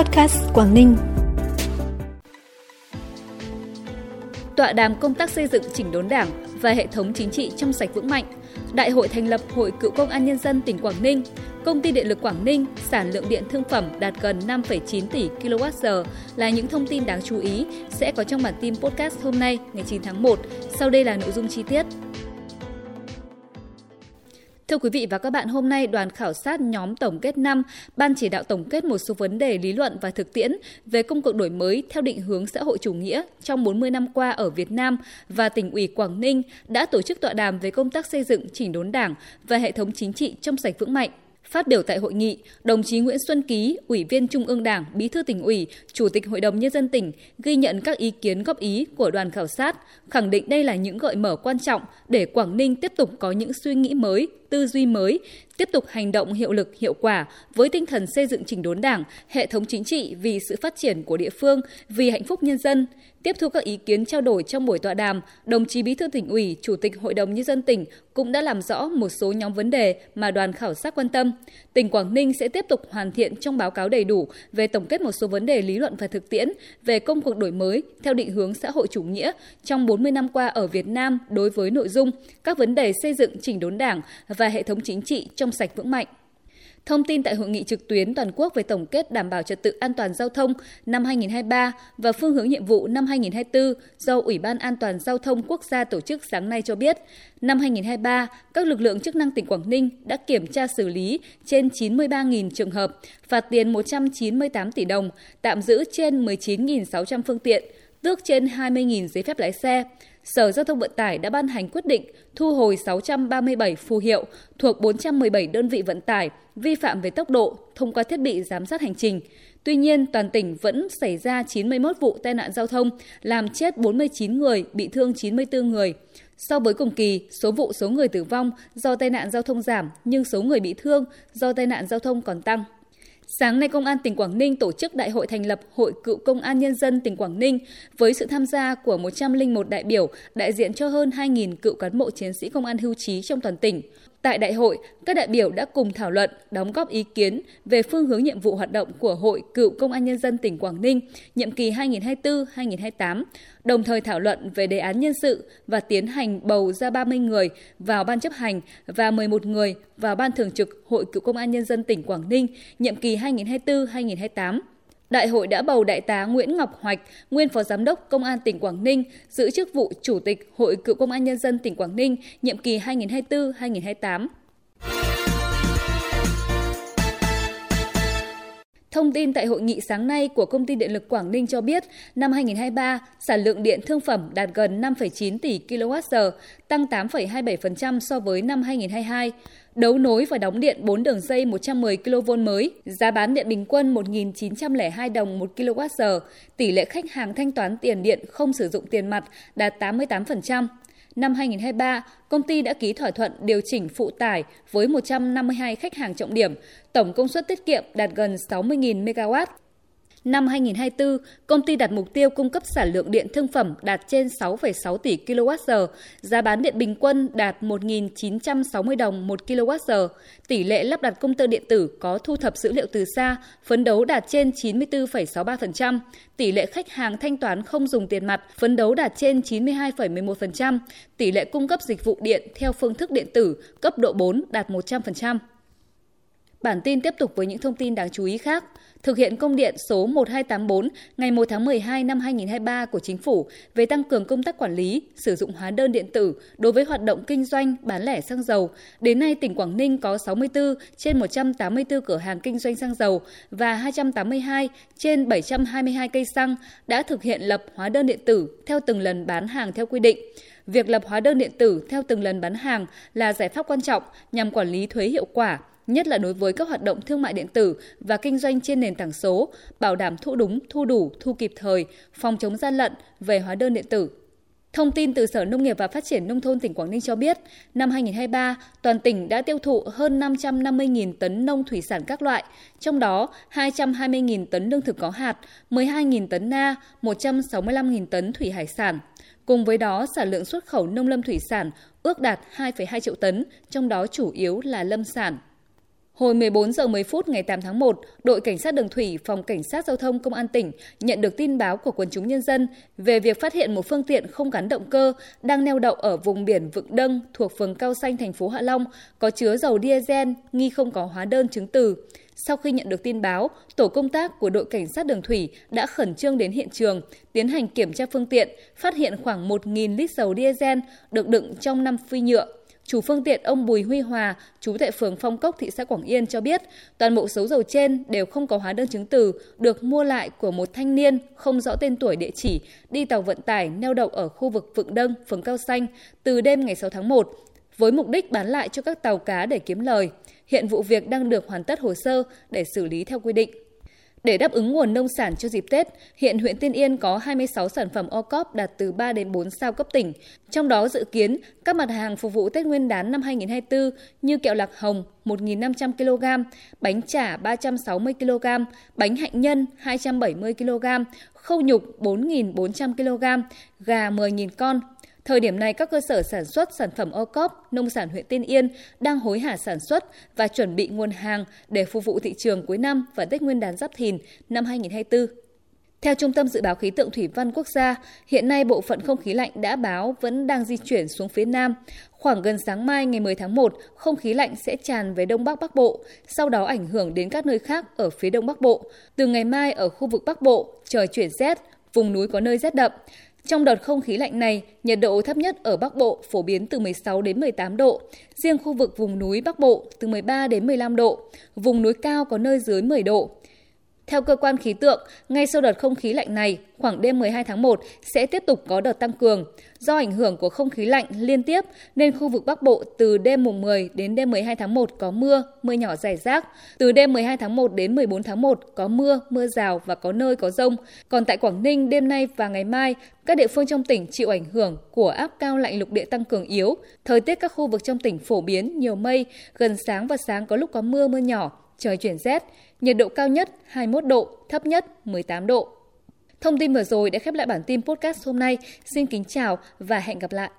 Podcast Quảng Ninh. Tọa đàm công tác xây dựng chỉnh đốn Đảng và hệ thống chính trị trong sạch vững mạnh. Đại hội thành lập Hội Cựu Công an Nhân dân tỉnh Quảng Ninh. Công ty Điện lực Quảng Ninh sản lượng điện thương phẩm đạt gần 5,9 tỷ kWh là những thông tin đáng chú ý sẽ có trong bản tin podcast hôm nay ngày 9 tháng 1. Sau đây là nội dung chi tiết. Thưa quý vị và các bạn, hôm nay đoàn khảo sát nhóm tổng kết năm ban chỉ đạo tổng kết một số vấn đề lý luận và thực tiễn về công cuộc đổi mới theo định hướng xã hội chủ nghĩa trong 40 năm qua ở Việt Nam và tỉnh ủy Quảng Ninh đã tổ chức tọa đàm về công tác xây dựng chỉnh đốn Đảng và hệ thống chính trị trong sạch vững mạnh. Phát biểu tại hội nghị, đồng chí Nguyễn Xuân Ký, Ủy viên Trung ương Đảng, Bí thư tỉnh ủy, Chủ tịch Hội đồng Nhân dân tỉnh ghi nhận các ý kiến góp ý của đoàn khảo sát, khẳng định đây là những gợi mở quan trọng để Quảng Ninh tiếp tục có những suy nghĩ mới, tư duy mới, tiếp tục hành động hiệu lực hiệu quả với tinh thần xây dựng chỉnh đốn Đảng, hệ thống chính trị vì sự phát triển của địa phương, vì hạnh phúc nhân dân. Tiếp thu các ý kiến trao đổi trong buổi tọa đàm, đồng chí Bí thư tỉnh ủy, Chủ tịch Hội đồng nhân dân tỉnh cũng đã làm rõ một số nhóm vấn đề mà đoàn khảo sát quan tâm. Tỉnh Quảng Ninh sẽ tiếp tục hoàn thiện trong báo cáo đầy đủ về tổng kết một số vấn đề lý luận và thực tiễn về công cuộc đổi mới theo định hướng xã hội chủ nghĩa trong 40 năm qua ở Việt Nam đối với nội dung các vấn đề xây dựng chỉnh đốn Đảng và hệ thống chính trị trong sạch vững mạnh. Thông tin tại hội nghị trực tuyến toàn quốc về tổng kết đảm bảo trật tự an toàn giao thông năm 2023 và phương hướng nhiệm vụ năm 2024 do Ủy ban An toàn giao thông quốc gia tổ chức sáng nay cho biết, năm 2023, các lực lượng chức năng tỉnh Quảng Ninh đã kiểm tra xử lý trên 93.000 trường hợp, phạt tiền 198 tỷ đồng, tạm giữ trên 19.600 phương tiện, tước trên 20.000 giấy phép lái xe. Sở Giao thông Vận tải đã ban hành quyết định thu hồi 637 phù hiệu thuộc 417 đơn vị vận tải vi phạm về tốc độ thông qua thiết bị giám sát hành trình. Tuy nhiên, toàn tỉnh vẫn xảy ra 91 vụ tai nạn giao thông, làm chết 49 người, bị thương 94 người. So với cùng kỳ, số vụ số người tử vong do tai nạn giao thông giảm, nhưng số người bị thương do tai nạn giao thông còn tăng. Sáng nay, Công an tỉnh Quảng Ninh tổ chức đại hội thành lập Hội Cựu Công an Nhân dân tỉnh Quảng Ninh với sự tham gia của 101 đại biểu đại diện cho hơn 2.000 cựu cán bộ chiến sĩ công an hưu trí trong toàn tỉnh. Tại đại hội, các đại biểu đã cùng thảo luận, đóng góp ý kiến về phương hướng nhiệm vụ hoạt động của Hội Cựu Công an Nhân dân tỉnh Quảng Ninh nhiệm kỳ 2024-2028, đồng thời thảo luận về đề án nhân sự và tiến hành bầu ra 30 người vào Ban chấp hành và 11 người vào Ban thường trực Hội Cựu Công an Nhân dân tỉnh Quảng Ninh nhiệm kỳ 2024-2028. Đại hội đã bầu Đại tá Nguyễn Ngọc Hoạch, nguyên Phó Giám đốc Công an tỉnh Quảng Ninh, giữ chức vụ Chủ tịch Hội Cựu Công an Nhân dân tỉnh Quảng Ninh, nhiệm kỳ 2024-2028. Thông tin tại hội nghị sáng nay của Công ty Điện lực Quảng Ninh cho biết, năm 2023, sản lượng điện thương phẩm đạt gần 5,9 tỷ kWh, tăng 8,27% so với năm 2022 đấu nối và đóng điện 4 đường dây 110 kV mới, giá bán điện bình quân 1.902 đồng 1 kWh, tỷ lệ khách hàng thanh toán tiền điện không sử dụng tiền mặt đạt 88%. Năm 2023, công ty đã ký thỏa thuận điều chỉnh phụ tải với 152 khách hàng trọng điểm, tổng công suất tiết kiệm đạt gần 60.000 MW. Năm 2024, công ty đặt mục tiêu cung cấp sản lượng điện thương phẩm đạt trên 6,6 tỷ kWh, giá bán điện bình quân đạt 1.960 đồng 1 kWh, tỷ lệ lắp đặt công tơ điện tử có thu thập dữ liệu từ xa, phấn đấu đạt trên 94,63%, tỷ lệ khách hàng thanh toán không dùng tiền mặt, phấn đấu đạt trên 92,11%, tỷ lệ cung cấp dịch vụ điện theo phương thức điện tử cấp độ 4 đạt 100%. Bản tin tiếp tục với những thông tin đáng chú ý khác. Thực hiện công điện số 1284 ngày 1 tháng 12 năm 2023 của Chính phủ về tăng cường công tác quản lý, sử dụng hóa đơn điện tử đối với hoạt động kinh doanh bán lẻ xăng dầu. Đến nay, tỉnh Quảng Ninh có 64 trên 184 cửa hàng kinh doanh xăng dầu và 282 trên 722 cây xăng đã thực hiện lập hóa đơn điện tử theo từng lần bán hàng theo quy định. Việc lập hóa đơn điện tử theo từng lần bán hàng là giải pháp quan trọng nhằm quản lý thuế hiệu quả, nhất là đối với các hoạt động thương mại điện tử và kinh doanh trên nền tảng số, bảo đảm thu đúng, thu đủ, thu kịp thời, phòng chống gian lận về hóa đơn điện tử. Thông tin từ Sở Nông nghiệp và Phát triển Nông thôn tỉnh Quảng Ninh cho biết, năm 2023, toàn tỉnh đã tiêu thụ hơn 550.000 tấn nông thủy sản các loại, trong đó 220.000 tấn lương thực có hạt, 12.000 tấn na, 165.000 tấn thủy hải sản. Cùng với đó, sản lượng xuất khẩu nông lâm thủy sản ước đạt 2,2 triệu tấn, trong đó chủ yếu là lâm sản. Hồi 14 giờ 10 phút ngày 8 tháng 1, đội cảnh sát đường thủy phòng cảnh sát giao thông công an tỉnh nhận được tin báo của quần chúng nhân dân về việc phát hiện một phương tiện không gắn động cơ đang neo đậu ở vùng biển Vựng Đâng thuộc phường Cao Xanh thành phố Hạ Long có chứa dầu diesel nghi không có hóa đơn chứng từ. Sau khi nhận được tin báo, tổ công tác của đội cảnh sát đường thủy đã khẩn trương đến hiện trường, tiến hành kiểm tra phương tiện, phát hiện khoảng 1.000 lít dầu diesel được đựng trong 5 phi nhựa Chủ phương tiện ông Bùi Huy Hòa, chú tại phường Phong Cốc, thị xã Quảng Yên cho biết, toàn bộ số dầu trên đều không có hóa đơn chứng từ, được mua lại của một thanh niên không rõ tên tuổi địa chỉ, đi tàu vận tải neo đậu ở khu vực Vượng Đông, phường Cao Xanh từ đêm ngày 6 tháng 1, với mục đích bán lại cho các tàu cá để kiếm lời. Hiện vụ việc đang được hoàn tất hồ sơ để xử lý theo quy định. Để đáp ứng nguồn nông sản cho dịp Tết, hiện huyện Tiên Yên có 26 sản phẩm o cóp đạt từ 3 đến 4 sao cấp tỉnh. Trong đó dự kiến các mặt hàng phục vụ Tết Nguyên đán năm 2024 như kẹo lạc hồng 1.500 kg, bánh chả 360 kg, bánh hạnh nhân 270 kg, khâu nhục 4.400 kg, gà 10.000 con, Thời điểm này, các cơ sở sản xuất sản phẩm ô cóp, nông sản huyện Tiên Yên đang hối hả sản xuất và chuẩn bị nguồn hàng để phục vụ thị trường cuối năm và Tết Nguyên đán Giáp Thìn năm 2024. Theo Trung tâm Dự báo Khí tượng Thủy văn Quốc gia, hiện nay bộ phận không khí lạnh đã báo vẫn đang di chuyển xuống phía Nam. Khoảng gần sáng mai ngày 10 tháng 1, không khí lạnh sẽ tràn về Đông Bắc Bắc Bộ, sau đó ảnh hưởng đến các nơi khác ở phía Đông Bắc Bộ. Từ ngày mai ở khu vực Bắc Bộ, trời chuyển rét, vùng núi có nơi rét đậm. Trong đợt không khí lạnh này, nhiệt độ thấp nhất ở Bắc Bộ phổ biến từ 16 đến 18 độ, riêng khu vực vùng núi Bắc Bộ từ 13 đến 15 độ, vùng núi cao có nơi dưới 10 độ. Theo cơ quan khí tượng, ngay sau đợt không khí lạnh này, khoảng đêm 12 tháng 1 sẽ tiếp tục có đợt tăng cường. Do ảnh hưởng của không khí lạnh liên tiếp nên khu vực Bắc Bộ từ đêm mùng 10 đến đêm 12 tháng 1 có mưa, mưa nhỏ rải rác. Từ đêm 12 tháng 1 đến 14 tháng 1 có mưa, mưa rào và có nơi có rông. Còn tại Quảng Ninh đêm nay và ngày mai, các địa phương trong tỉnh chịu ảnh hưởng của áp cao lạnh lục địa tăng cường yếu. Thời tiết các khu vực trong tỉnh phổ biến nhiều mây, gần sáng và sáng có lúc có mưa mưa nhỏ, trời chuyển rét, nhiệt độ cao nhất 21 độ, thấp nhất 18 độ. Thông tin vừa rồi đã khép lại bản tin podcast hôm nay. Xin kính chào và hẹn gặp lại.